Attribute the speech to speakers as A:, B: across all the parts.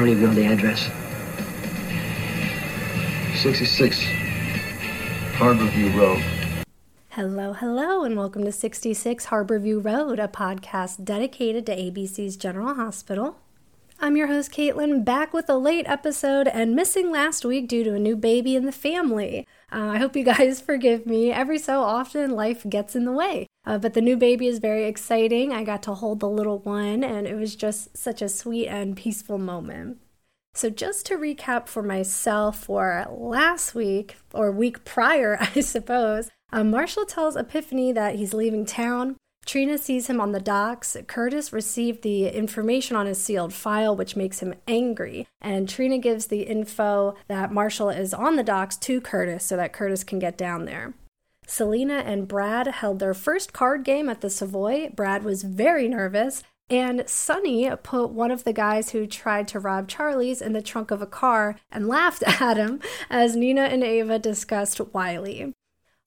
A: don't even know the address.
B: 66 Harborview Road.
C: Hello, hello, and welcome to 66 Harborview Road, a podcast dedicated to ABC's General Hospital. I'm your host, Caitlin, back with a late episode and missing last week due to a new baby in the family. Uh, I hope you guys forgive me. Every so often, life gets in the way. Uh, but the new baby is very exciting. I got to hold the little one, and it was just such a sweet and peaceful moment. So, just to recap for myself for last week, or week prior, I suppose, um, Marshall tells Epiphany that he's leaving town. Trina sees him on the docks. Curtis received the information on his sealed file, which makes him angry. And Trina gives the info that Marshall is on the docks to Curtis so that Curtis can get down there. Selina and Brad held their first card game at the Savoy. Brad was very nervous, and Sonny put one of the guys who tried to rob Charlie's in the trunk of a car and laughed at him as Nina and Ava discussed Wiley.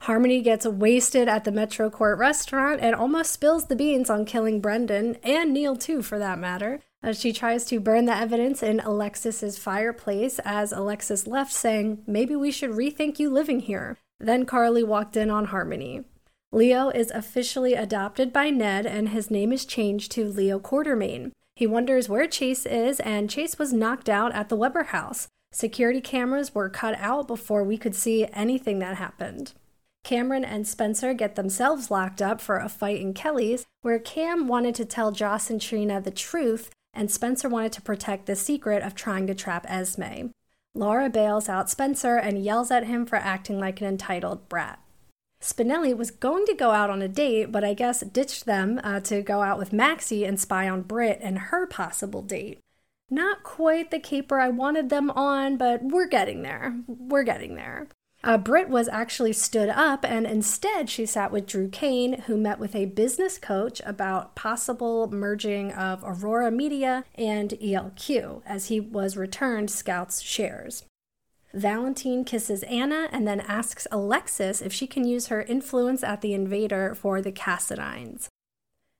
C: Harmony gets wasted at the Metro Court restaurant and almost spills the beans on killing Brendan, and Neil too, for that matter. As she tries to burn the evidence in Alexis's fireplace as Alexis left, saying, Maybe we should rethink you living here. Then Carly walked in on Harmony. Leo is officially adopted by Ned and his name is changed to Leo Quartermaine. He wonders where Chase is, and Chase was knocked out at the Webber house. Security cameras were cut out before we could see anything that happened. Cameron and Spencer get themselves locked up for a fight in Kelly's, where Cam wanted to tell Joss and Trina the truth, and Spencer wanted to protect the secret of trying to trap Esme. Laura bails out Spencer and yells at him for acting like an entitled brat. Spinelli was going to go out on a date, but I guess ditched them uh, to go out with Maxie and spy on Britt and her possible date. Not quite the caper I wanted them on, but we're getting there. We're getting there. Uh, Britt was actually stood up, and instead she sat with Drew Cain, who met with a business coach about possible merging of Aurora Media and ELQ, as he was returned Scout's shares. Valentine kisses Anna and then asks Alexis if she can use her influence at the invader for the Cassadines.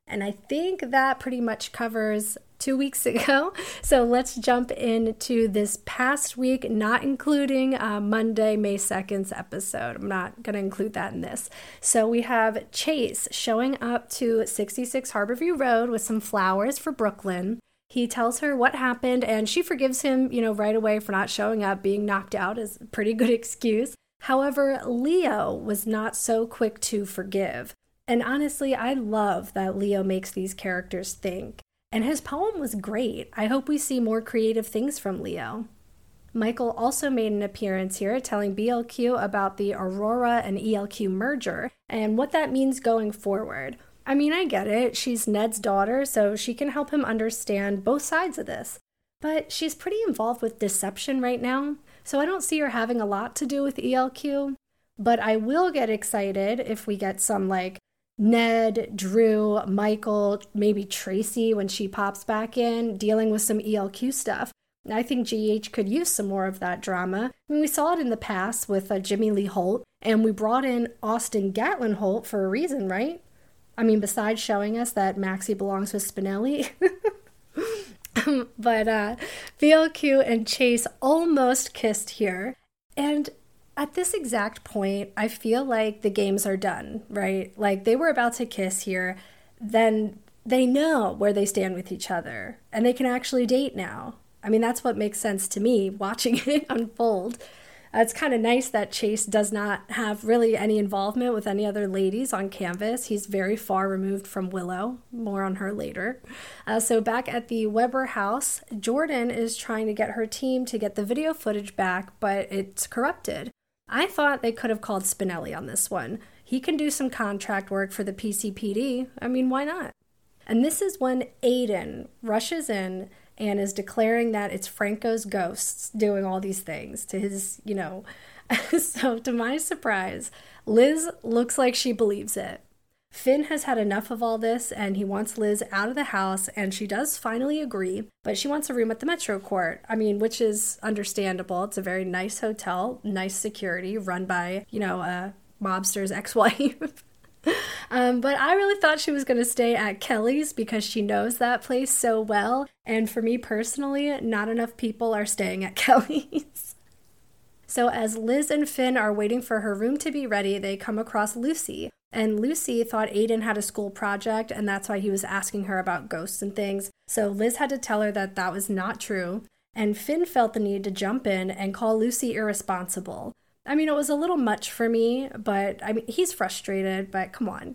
C: And I think that pretty much covers two weeks ago. So let's jump into this past week, not including uh, Monday, May 2nd's episode. I'm not going to include that in this. So we have Chase showing up to 66 Harborview Road with some flowers for Brook Lynn. He tells her what happened and she forgives him, you know, right away for not showing up. Being knocked out is a pretty good excuse. However, Leo was not so quick to forgive. And honestly, I love that Leo makes these characters think. And his poem was great. I hope we see more creative things from Leo. Michael also made an appearance here telling BLQ about the Aurora and ELQ merger and what that means going forward. I mean, I get it. She's Ned's daughter, so she can help him understand both sides of this. But she's pretty involved with deception right now, so I don't see her having a lot to do with ELQ. But I will get excited if we get some like Ned, Drew, Michael, maybe Tracy when she pops back in, dealing with some ELQ stuff. I think GH could use some more of that drama. I mean, we saw it in the past with uh, Jimmy Lee Holt, and we brought in Austin Gatlin Holt for a reason, right? I mean, besides showing us that Maxie belongs with Spinelli. but uh, BLQ and Chase almost kissed here. And at this exact point, I feel like the games are done, right? Like they were about to kiss here, then they know where they stand with each other and they can actually date now. I mean, that's what makes sense to me watching it unfold. Uh, it's kind of nice that Chase does not have really any involvement with any other ladies on canvas. He's very far removed from Willow. More on her later. Uh, so, back at the Webber house, Jordan is trying to get her team to get the video footage back, but it's corrupted. I thought they could have called Spinelli on this one. He can do some contract work for the PCPD. I mean, why not? And this is when Aiden rushes in and is declaring that it's Franco's ghosts doing all these things to his, you know. so, to my surprise, Liz looks like she believes it. Finn has had enough of all this and he wants Liz out of the house, and she does finally agree, but she wants a room at the Metro Court. I mean, which is understandable. It's a very nice hotel, nice security, run by, you know, a mobster's ex wife. um, but I really thought she was going to stay at Kelly's because she knows that place so well. And for me personally, not enough people are staying at Kelly's. so as Liz and Finn are waiting for her room to be ready, they come across Lucy. And Lucy thought Aiden had a school project, and that's why he was asking her about ghosts and things. So Liz had to tell her that that was not true. And Finn felt the need to jump in and call Lucy irresponsible. I mean, it was a little much for me, but I mean, he's frustrated, but come on.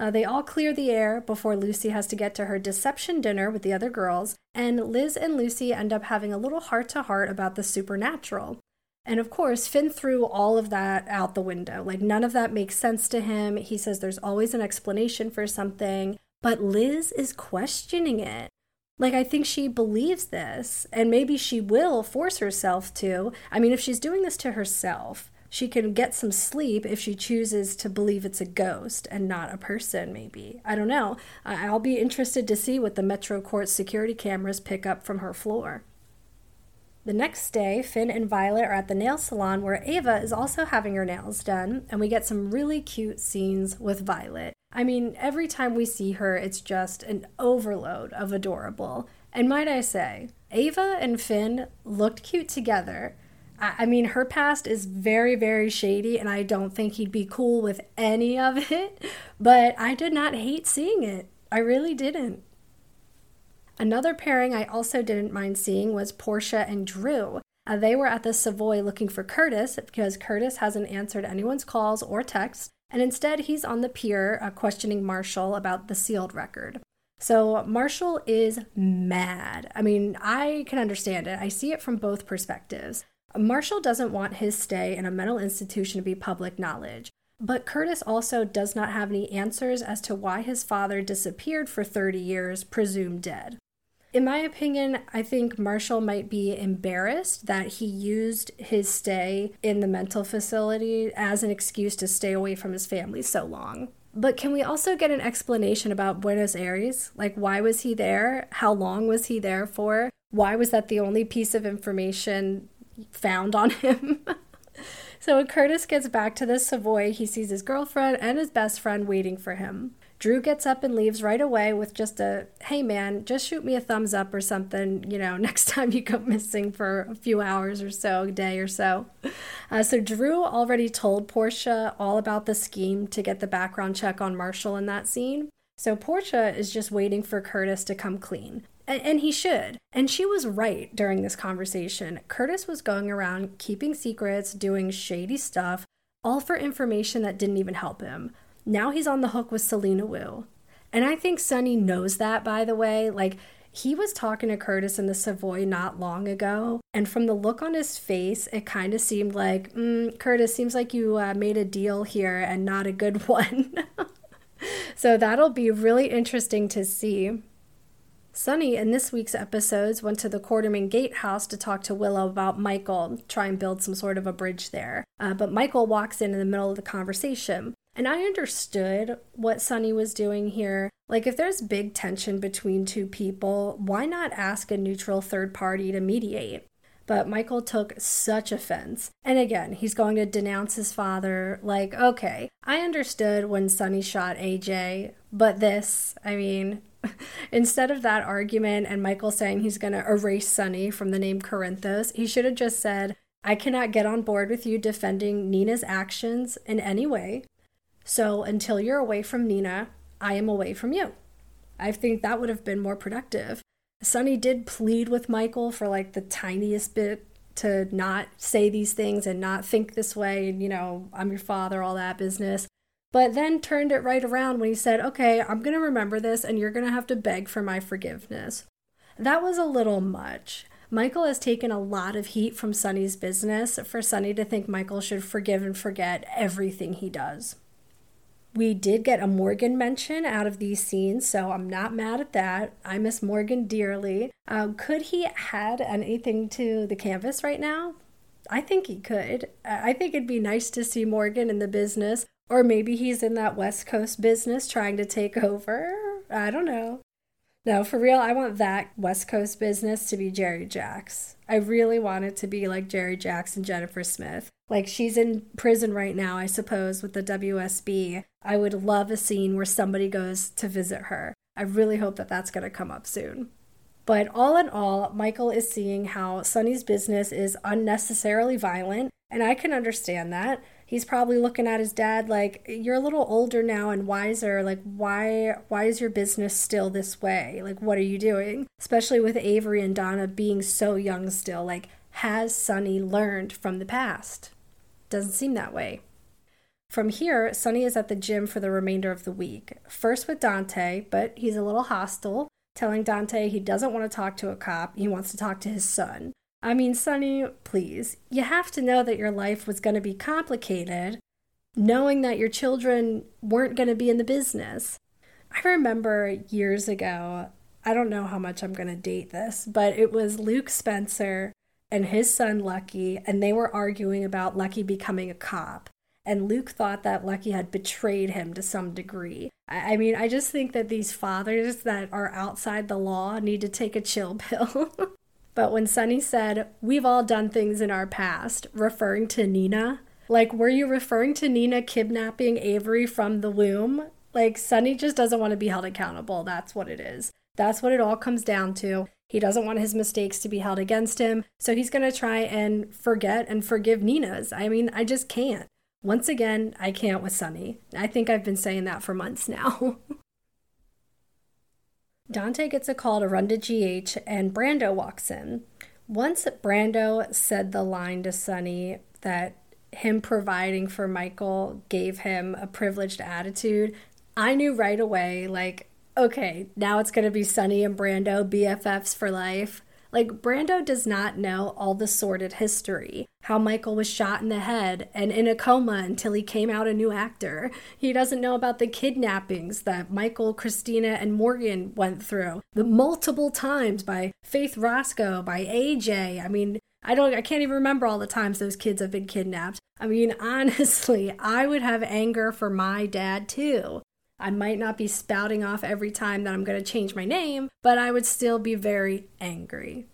C: Uh, they all clear the air before Lucy has to get to her deception dinner with the other girls, and Liz and Lucy end up having a little heart to heart about the supernatural. And of course, Finn threw all of that out the window. Like, none of that makes sense to him. He says there's always an explanation for something, but Liz is questioning it. Like, I think she believes this, and maybe she will force herself to. I mean, if she's doing this to herself, she can get some sleep if she chooses to believe it's a ghost and not a person, maybe. I don't know. I'll be interested to see what the Metro Court security cameras pick up from her floor. The next day, Finn and Violet are at the nail salon where Ava is also having her nails done, and we get some really cute scenes with Violet. I mean, every time we see her, it's just an overload of adorable. And might I say, Ava and Finn looked cute together. I mean, her past is very, very shady, and I don't think he'd be cool with any of it, but I did not hate seeing it. I really didn't. Another pairing I also didn't mind seeing was Portia and Drew. Uh, they were at the Savoy looking for Curtis because Curtis hasn't answered anyone's calls or texts, and instead he's on the pier uh, questioning Marshall about the sealed record. So Marshall is mad. I mean, I can understand it. I see it from both perspectives. Marshall doesn't want his stay in a mental institution to be public knowledge. But Curtis also does not have any answers as to why his father disappeared for 30 years, presumed dead. In my opinion, I think Marshall might be embarrassed that he used his stay in the mental facility as an excuse to stay away from his family so long. But can we also get an explanation about Buenos Aires? Like, why was he there? How long was he there for? Why was that the only piece of information found on him? so when Curtis gets back to the Savoy, he sees his girlfriend and his best friend waiting for him. Drew gets up and leaves right away with just a, hey man, just shoot me a thumbs up or something, you know, next time you go missing for a few hours or so, a day or so. Uh, so Drew already told Portia all about the scheme to get the background check on Marshall in that scene. So Portia is just waiting for Curtis to come clean. And, and he should. And she was right during this conversation. Curtis was going around keeping secrets, doing shady stuff, all for information that didn't even help him. Now he's on the hook with Selina Wu. And I think Sonny knows that, by the way. Like, he was talking to Curtis in the Savoy not long ago, and from the look on his face, it kind of seemed like, mm, Curtis, seems like you uh, made a deal here and not a good one. so that'll be really interesting to see. Sonny in this week's episodes went to the Quartermaine Gatehouse to talk to Willow about Michael, try and build some sort of a bridge there. Uh, but Michael walks in in the middle of the conversation. And I understood what Sonny was doing here. Like, if there's big tension between two people, why not ask a neutral third party to mediate? But Michael took such offense. And again, he's going to denounce his father. Like, okay, I understood when Sonny shot AJ, but this, I mean, instead of that argument and Michael saying he's going to erase Sonny from the name Corinthos, he should have just said, I cannot get on board with you defending Nina's actions in any way. So until you're away from Nina, I am away from you. I think that would have been more productive. Sonny did plead with Michael for like the tiniest bit to not say these things and not think this way, and you know, I'm your father, all that business. But then turned it right around when he said, Okay, I'm going to remember this and you're going to have to beg for my forgiveness. That was a little much. Michael has taken a lot of heat from Sonny's business for Sonny to think Michael should forgive and forget everything he does. We did get a Morgan mention out of these scenes, so I'm not mad at that. I miss Morgan dearly. Um, could he add anything to the canvas right now? I think he could. I think it'd be nice to see Morgan in the business, or maybe he's in that West Coast business trying to take over. I don't know. No, for real, I want that West Coast business to be Jerry Jacks. I really want it to be like Jerry Jacks and Jennifer Smith. Like she's in prison right now, I suppose, with the WSB. I would love a scene where somebody goes to visit her. I really hope that that's going to come up soon. But all in all, Michael is seeing how Sonny's business is unnecessarily violent, and I can understand that he's probably looking at his dad like you're a little older now and wiser. Like why why is your business still this way? Like what are you doing? Especially with avery and donna being so young still like has sonny learned from the past? Doesn't seem that way. From here sonny is at the gym for the remainder of the week. First with dante but he's a little hostile telling dante he doesn't want to talk to a cop he wants to talk to his son I mean, Sonny, please, you have to know that your life was going to be complicated, knowing that your children weren't going to be in the business. I remember years ago, I don't know how much I'm going to date this, but it was Luke Spencer and his son Lucky, and they were arguing about Lucky becoming a cop. And Luke thought that Lucky had betrayed him to some degree. I mean, I just think that these fathers that are outside the law need to take a chill pill. But when Sonny said, We've all done things in our past, referring to Nina, like, were you referring to Nina kidnapping Avery from the womb? Like, Sonny just doesn't want to be held accountable. That's what it is. That's what it all comes down to. He doesn't want his mistakes to be held against him. So he's going to try and forget and forgive Nina's. I mean, I just can't. Once again, I can't with Sonny. I think I've been saying that for months now. Dante gets a call to run to GH, and Brando walks in. Once Brando said the line to Sonny that him providing for Michael gave him a privileged attitude, I knew right away, like, okay, now it's going to be Sonny and Brando, BFFs for life. Like, Brando does not know all the sordid history how Michael was shot in the head and in a coma until he came out a new actor. He doesn't know about the kidnappings that Michael, Christina, and Morgan went through the multiple times by Faith Roscoe, by AJ. I mean, I don't I can't even remember all the times those kids have been kidnapped. I mean, honestly, I would have anger for my dad too. I might not be spouting off every time that I'm going to change my name, but I would still be very angry.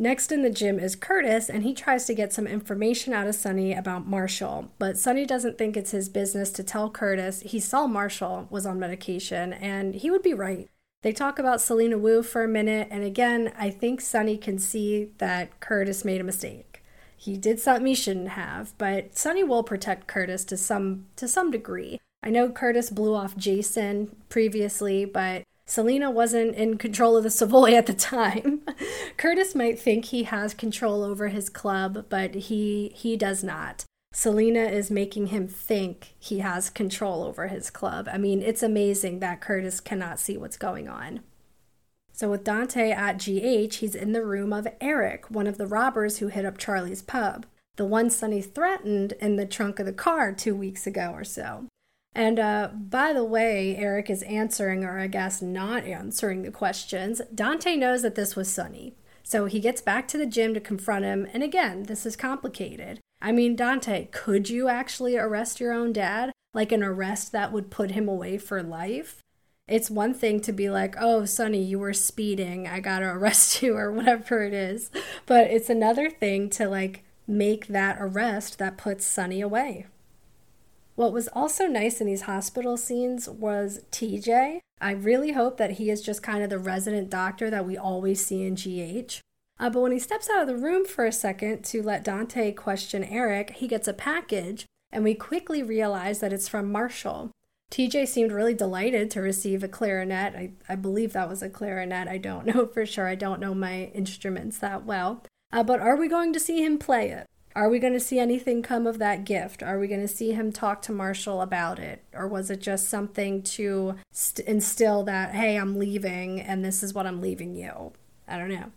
C: Next in the gym is Curtis, and he tries to get some information out of Sonny about Marshall. But Sonny doesn't think it's his business to tell Curtis he saw Marshall was on medication, and he would be right. They talk about Selina Wu for a minute, and again, I think Sonny can see that Curtis made a mistake. He did something he shouldn't have, but Sonny will protect Curtis to some to some degree. I know Curtis blew off Jason previously, but Selina wasn't in control of the Savoy at the time. Curtis might think he has control over his club, but he he does not. Selina is making him think he has control over his club. I mean, it's amazing that Curtis cannot see what's going on. So, with Dante at GH, he's in the room of Eric, one of the robbers who hit up Charlie's pub, the one Sonny threatened in the trunk of the car two weeks ago or so. And uh, by the way, Eric is answering, or I guess not answering the questions. Dante knows that this was Sonny. So he gets back to the gym to confront him. And again, this is complicated. I mean, Dante, could you actually arrest your own dad? Like an arrest that would put him away for life? It's one thing to be like, oh, Sonny, you were speeding. I gotta arrest you, or whatever it is. But it's another thing to like make that arrest that puts Sonny away. What was also nice in these hospital scenes was TJ. I really hope that he is just kind of the resident doctor that we always see in GH. Uh, but when he steps out of the room for a second to let Dante question Eric, he gets a package, and we quickly realize that it's from Marshall. TJ seemed really delighted to receive a clarinet. I, I believe that was a clarinet. I don't know for sure. I don't know my instruments that well. Uh, but are we going to see him play it? Are we going to see anything come of that gift? Are we going to see him talk to Marshall about it? Or was it just something to st- instill that, hey, I'm leaving and this is what I'm leaving you? I don't know.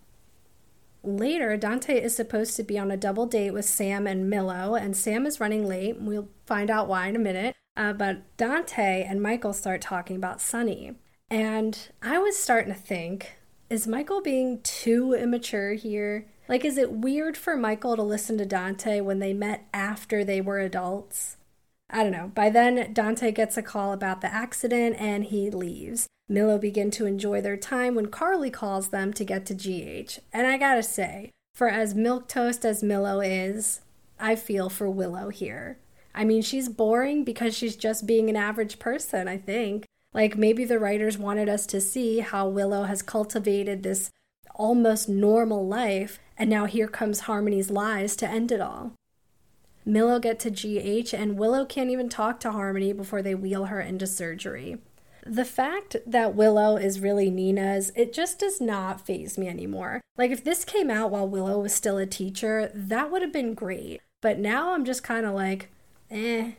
C: Later, Dante is supposed to be on a double date with Sam and Milo, and Sam is running late. We'll find out why in a minute. Uh, but Dante and Michael start talking about Sonny. And I was starting to think, is Michael being too immature here? Like, is it weird for Michael to listen to Dante when they met after they were adults? I don't know. By then, Dante gets a call about the accident and he leaves. Milo begin to enjoy their time when Carly calls them to get to GH. And I gotta say, for as milquetoast as Milo is, I feel for Willow here. I mean, she's boring because she's just being an average person, I think. Like maybe the writers wanted us to see how Willow has cultivated this almost normal life, and now here comes Harmony's lies to end it all. Milo get to GH, and Willow can't even talk to Harmony before they wheel her into surgery. The fact that Willow is really Nina's, it just does not phase me anymore. Like, if this came out while Willow was still a teacher, that would have been great. But now I'm just kind of like, eh.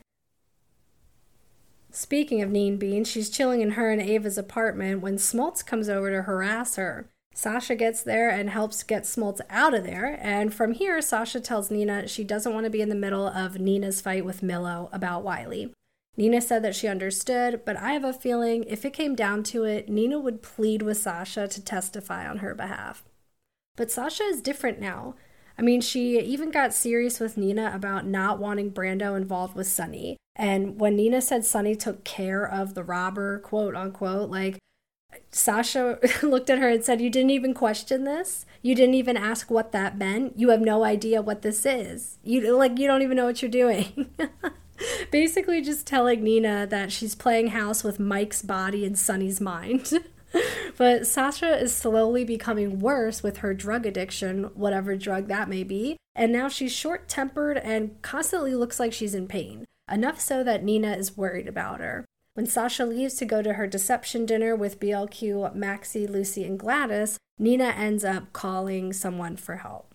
C: Speaking of Neen Bean, she's chilling in her and Ava's apartment when Smoltz comes over to harass her. Sasha gets there and helps get Smoltz out of there. And from here, Sasha tells Nina she doesn't want to be in the middle of Nina's fight with Milo about Wiley. Nina said that she understood, but I have a feeling if it came down to it, Nina would plead with Sasha to testify on her behalf. But Sasha is different now. I mean, she even got serious with Nina about not wanting Brando involved with Sonny. And when Nina said Sonny took care of the robber, quote unquote, like, Sasha looked at her and said, You didn't even question this? You didn't even ask what that meant? You have no idea what this is. You like you don't even know what you're doing. Basically just telling Nina that she's playing house with Mike's body and Sonny's mind. but Sasha is slowly becoming worse with her drug addiction, whatever drug that may be, and now she's short tempered and constantly looks like she's in pain, enough so that Nina is worried about her. When Sasha leaves to go to her deception dinner with BLQ, Maxie, Lucy, and Gladys, Nina ends up calling someone for help.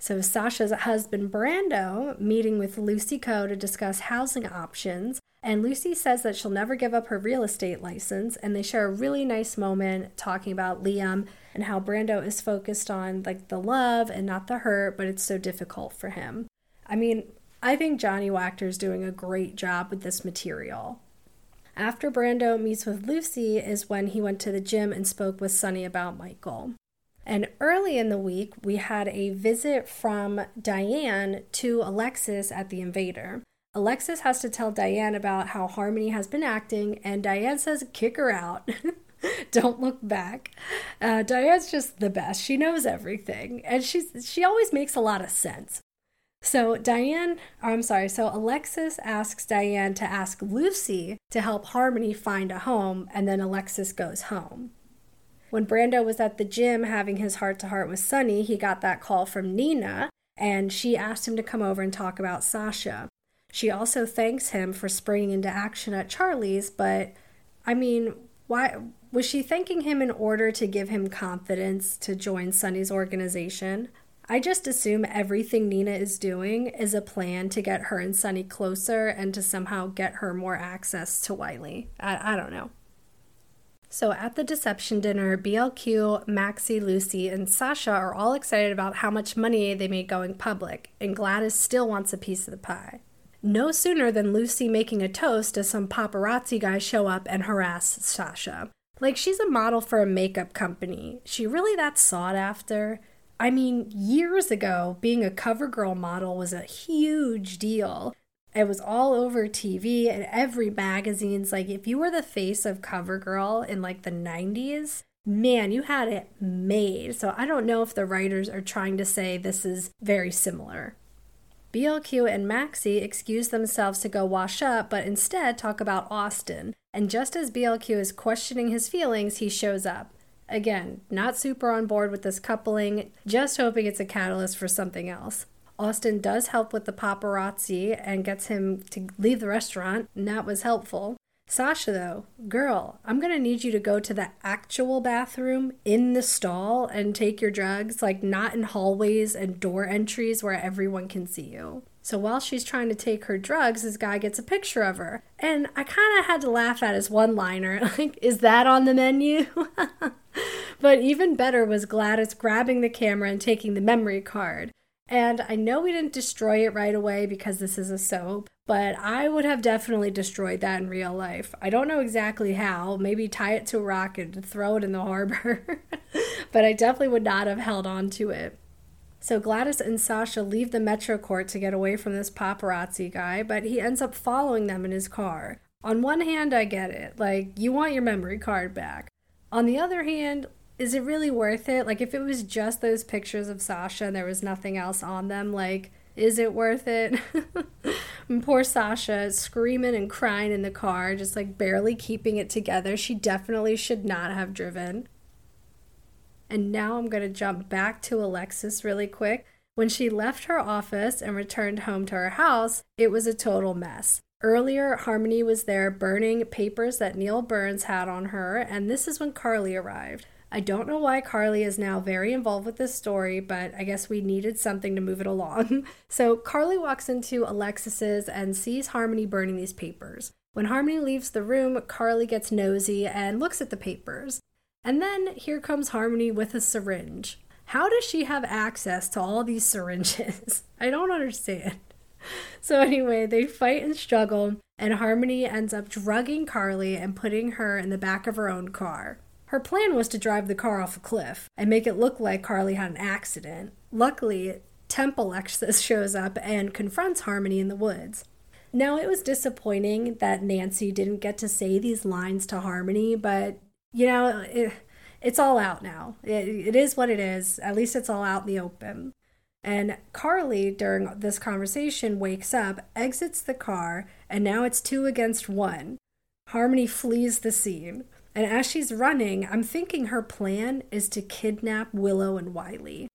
C: So Sasha's husband Brando meeting with Lucy Coe to discuss housing options, and Lucy says that she'll never give up her real estate license, and they share a really nice moment talking about Liam and how Brando is focused on like the love and not the hurt, but it's so difficult for him. I mean, I think Johnny Wactor is doing a great job with this material. After Brando meets with Lucy is when he went to the gym and spoke with Sonny about Michael. And early in the week, we had a visit from Diane to Alexis at the Invader. Alexis has to tell Diane about how Harmony has been acting, and Diane says, kick her out. Don't look back. Uh, Diane's just the best. She knows everything, and she's she always makes a lot of sense. So Diane, I'm sorry, so Alexis asks Diane to ask Lucy to help Harmony find a home, and then Alexis goes home. When Brando was at the gym having his heart to heart with Sonny, he got that call from Nina, and she asked him to come over and talk about Sasha. She also thanks him for springing into action at Charlie's, but I mean, why was she thanking him in order to give him confidence to join Sonny's organization? I just assume everything Nina is doing is a plan to get her and Sonny closer and to somehow get her more access to Wiley. I, I don't know. So at the deception dinner, BLQ, Maxie, Lucy, and Sasha are all excited about how much money they made going public, and Gladys still wants a piece of the pie. No sooner than Lucy making a toast does some paparazzi guys show up and harass Sasha. Like she's a model for a makeup company. She really that sought after? I mean, years ago, being a cover girl model was a huge deal. It was all over TV and every magazine's like if you were the face of CoverGirl in like the 90s, man, you had it made. So I don't know if the writers are trying to say this is very similar. BLQ and Maxie excuse themselves to go wash up, but instead talk about Austin. And just as BLQ is questioning his feelings, he shows up. Again, not super on board with this coupling, just hoping it's a catalyst for something else. Austin does help with the paparazzi and gets him to leave the restaurant, and that was helpful. Sasha, though, girl, I'm gonna need you to go to the actual bathroom in the stall and take your drugs, like not in hallways and door entries where everyone can see you. So while she's trying to take her drugs, this guy gets a picture of her. And I kind of had to laugh at his one liner. Like, is that on the menu? but even better was Gladys grabbing the camera and taking the memory card. And I know we didn't destroy it right away because this is a soap, but I would have definitely destroyed that in real life. I don't know exactly how, maybe tie it to a rock and throw it in the harbor, but I definitely would not have held on to it. So Gladys and Sasha leave the Metro Court to get away from this paparazzi guy, but he ends up following them in his car. On one hand, I get it. Like, you want your memory card back. On the other hand, is it really worth it? Like, if it was just those pictures of Sasha and there was nothing else on them, like, is it worth it? poor Sasha screaming and crying in the car, just like barely keeping it together. She definitely should not have driven. And now I'm going to jump back to Alexis really quick. When she left her office and returned home to her house, it was a total mess. Earlier, Harmony was there burning papers that Neil Burns had on her, and this is when Carly arrived. I don't know why Carly is now very involved with this story, but I guess we needed something to move it along. so Carly walks into Alexis's and sees Harmony burning these papers. When Harmony leaves the room, Carly gets nosy and looks at the papers. And then here comes Harmony with a syringe. How does she have access to all these syringes? I don't understand. So, anyway, they fight and struggle, and Harmony ends up drugging Carly and putting her in the back of her own car. Her plan was to drive the car off a cliff and make it look like Carly had an accident. Luckily, Temp Alexis shows up and confronts Harmony in the woods. Now, it was disappointing that Nancy didn't get to say these lines to Harmony, but you know, it, it's all out now. It, it is what it is. At least it's all out in the open. And Carly, during this conversation, wakes up, exits the car, and now it's two against one. Harmony flees the scene. And as she's running, I'm thinking her plan is to kidnap Willow and Wiley.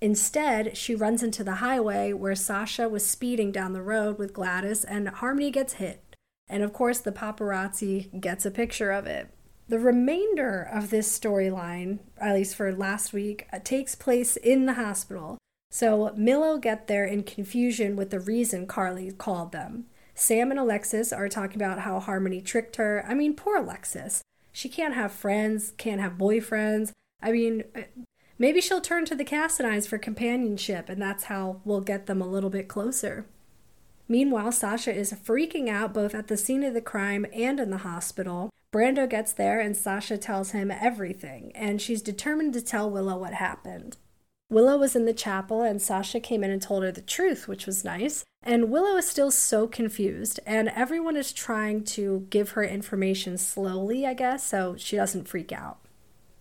C: Instead, she runs into the highway where Sasha was speeding down the road with Gladys, and Harmony gets hit. And of course, the paparazzi gets a picture of it. The remainder of this storyline, at least for last week, uh, takes place in the hospital. So Milo get there in confusion with the reason Carly called them. Sam and Alexis are talking about how Harmony tricked her. I mean, poor Alexis. She can't have friends, can't have boyfriends. I mean, uh, maybe she'll turn to the Cassadines for companionship, and that's how we'll get them a little bit closer. Meanwhile, Sasha is freaking out both at the scene of the crime and in the hospital. Brando gets there and Sasha tells him everything, and she's determined to tell Willow what happened. Willow was in the chapel and Sasha came in and told her the truth, which was nice. And Willow is still so confused, and everyone is trying to give her information slowly, I guess, so she doesn't freak out.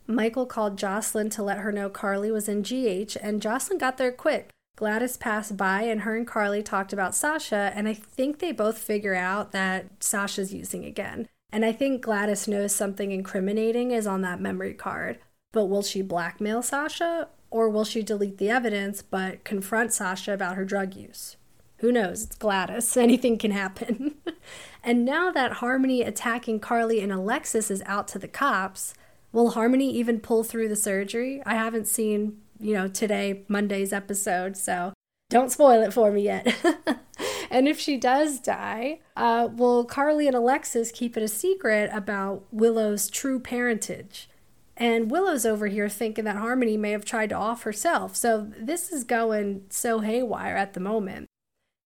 C: Michael called Jocelyn to let her know Carly was in GH, and Jocelyn got there quick. Gladys passed by, and her and Carly talked about Sasha, and I think they both figure out that Sasha's using again. And I think Gladys knows something incriminating is on that memory card. But will she blackmail Sasha or will she delete the evidence but confront Sasha about her drug use? Who knows? It's Gladys. Anything can happen. and now that Harmony attacking Carly and Alexis is out to the cops, will Harmony even pull through the surgery? I haven't seen, you know, today, Monday's episode, so don't spoil it for me yet. and if she does die, uh, will Carly and Alexis keep it a secret about Willow's true parentage? And Willow's over here thinking that Harmony may have tried to off herself. So this is going so haywire at the moment.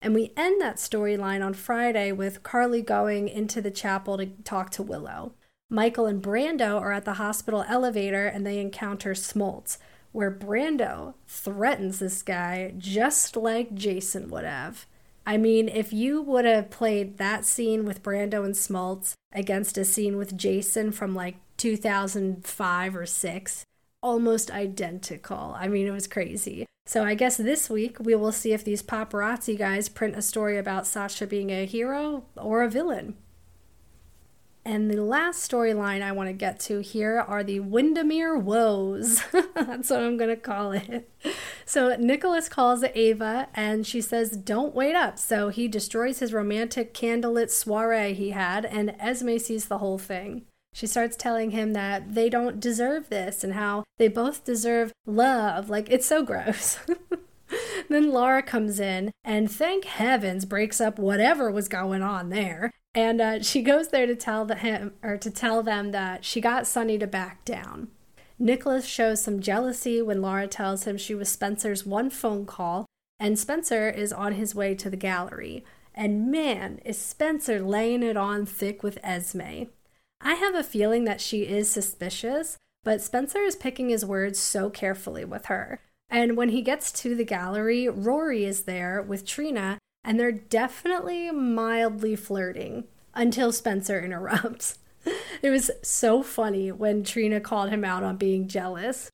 C: And we end that storyline on Friday with Carly going into the chapel to talk to Willow. Michael and Brando are at the hospital elevator and they encounter Smoltz, where Brando threatens this guy just like Jason would have. I mean, if you would have played that scene with Brando and Smoltz against a scene with Jason from like 2005 or 6, almost identical. I mean, it was crazy. So I guess this week we will see if these paparazzi guys print a story about Sasha being a hero or a villain. And the last storyline I want to get to here are the Wyndemere Woes. That's what I'm going to call it. So Nicholas calls Ava and she says, Don't wait up. So he destroys his romantic candlelit soiree he had, and Esme sees the whole thing. She starts telling him that they don't deserve this and how they both deserve love. Like, it's so gross. then Laura comes in and thank heavens breaks up whatever was going on there and uh, she goes there to tell the him or to tell them that she got Sonny to back down. Nicholas shows some jealousy when Laura tells him she was Spencer's one phone call, and Spencer is on his way to the gallery. And man, is Spencer laying it on thick with Esme. I have a feeling that she is suspicious, but Spencer is picking his words so carefully with her. And when he gets to the gallery, Rory is there with Trina, and they're definitely mildly flirting until Spencer interrupts. it was so funny when Trina called him out on being jealous.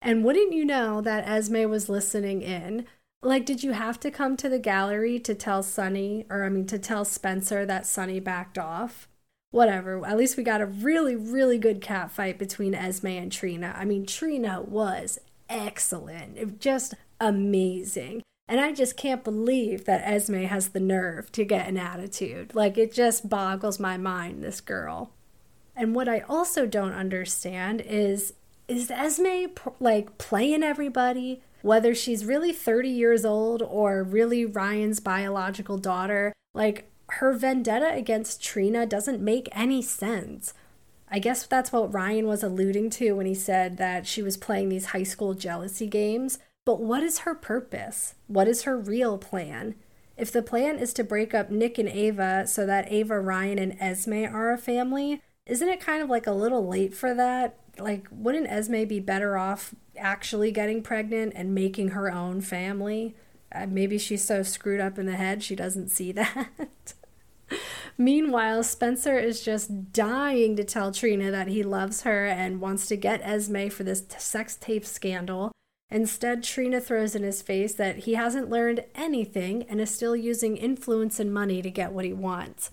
C: And wouldn't you know that Esme was listening in? Like, did you have to come to the gallery to tell Sonny, or I mean, to tell Spencer that Sonny backed off? Whatever. At least we got a really, really good cat fight between Esme and Trina. I mean, Trina was excellent, just amazing. And I just can't believe that Esme has the nerve to get an attitude. Like, it just boggles my mind, this girl. And what I also don't understand is is Esme like playing everybody? Whether she's really 30 years old or really Ryan's biological daughter, like her vendetta against Trina doesn't make any sense. I guess that's what Ryan was alluding to when he said that she was playing these high school jealousy games. But what is her purpose? What is her real plan? If the plan is to break up Nick and Ava so that Ava, Ryan, and Esme are a family, isn't it kind of like a little late for that? Like, wouldn't Esme be better off actually getting pregnant and making her own family? Uh, maybe she's so screwed up in the head she doesn't see that. Meanwhile, Spencer is just dying to tell Trina that he loves her and wants to get Esme for this sex tape scandal. Instead, Trina throws in his face that he hasn't learned anything and is still using influence and money to get what he wants.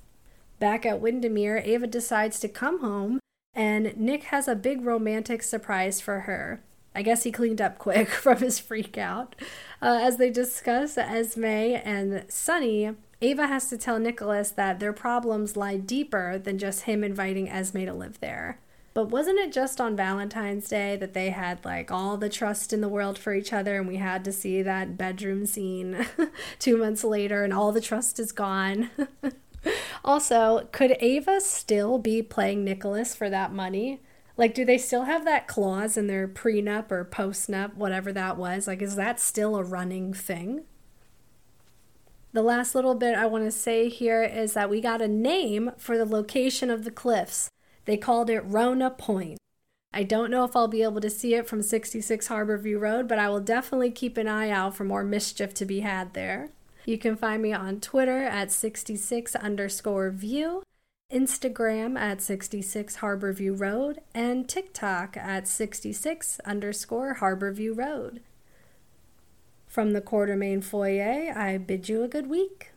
C: Back at Wyndemere, Ava decides to come home, and Nick has a big romantic surprise for her. I guess he cleaned up quick from his freak out. Uh, as they discuss Esme and Sonny, Ava has to tell Nicholas that their problems lie deeper than just him inviting Esme to live there. But wasn't it just on Valentine's Day that they had like all the trust in the world for each other and we had to see that bedroom scene two months later and all the trust is gone? also, could Ava still be playing Nicholas for that money? Like, do they still have that clause in their prenup or postnup, whatever that was? Like, is that still a running thing? The last little bit I want to say here is that we got a name for the location of the cliffs. They called it Rona Point. I don't know if I'll be able to see it from 66 Harborview Road, but I will definitely keep an eye out for more mischief to be had there. You can find me on Twitter at 66 underscore view, Instagram at 66 Harborview Road, and TikTok at 66 underscore Harborview Road. From the Quartermaine foyer, I bid you a good week.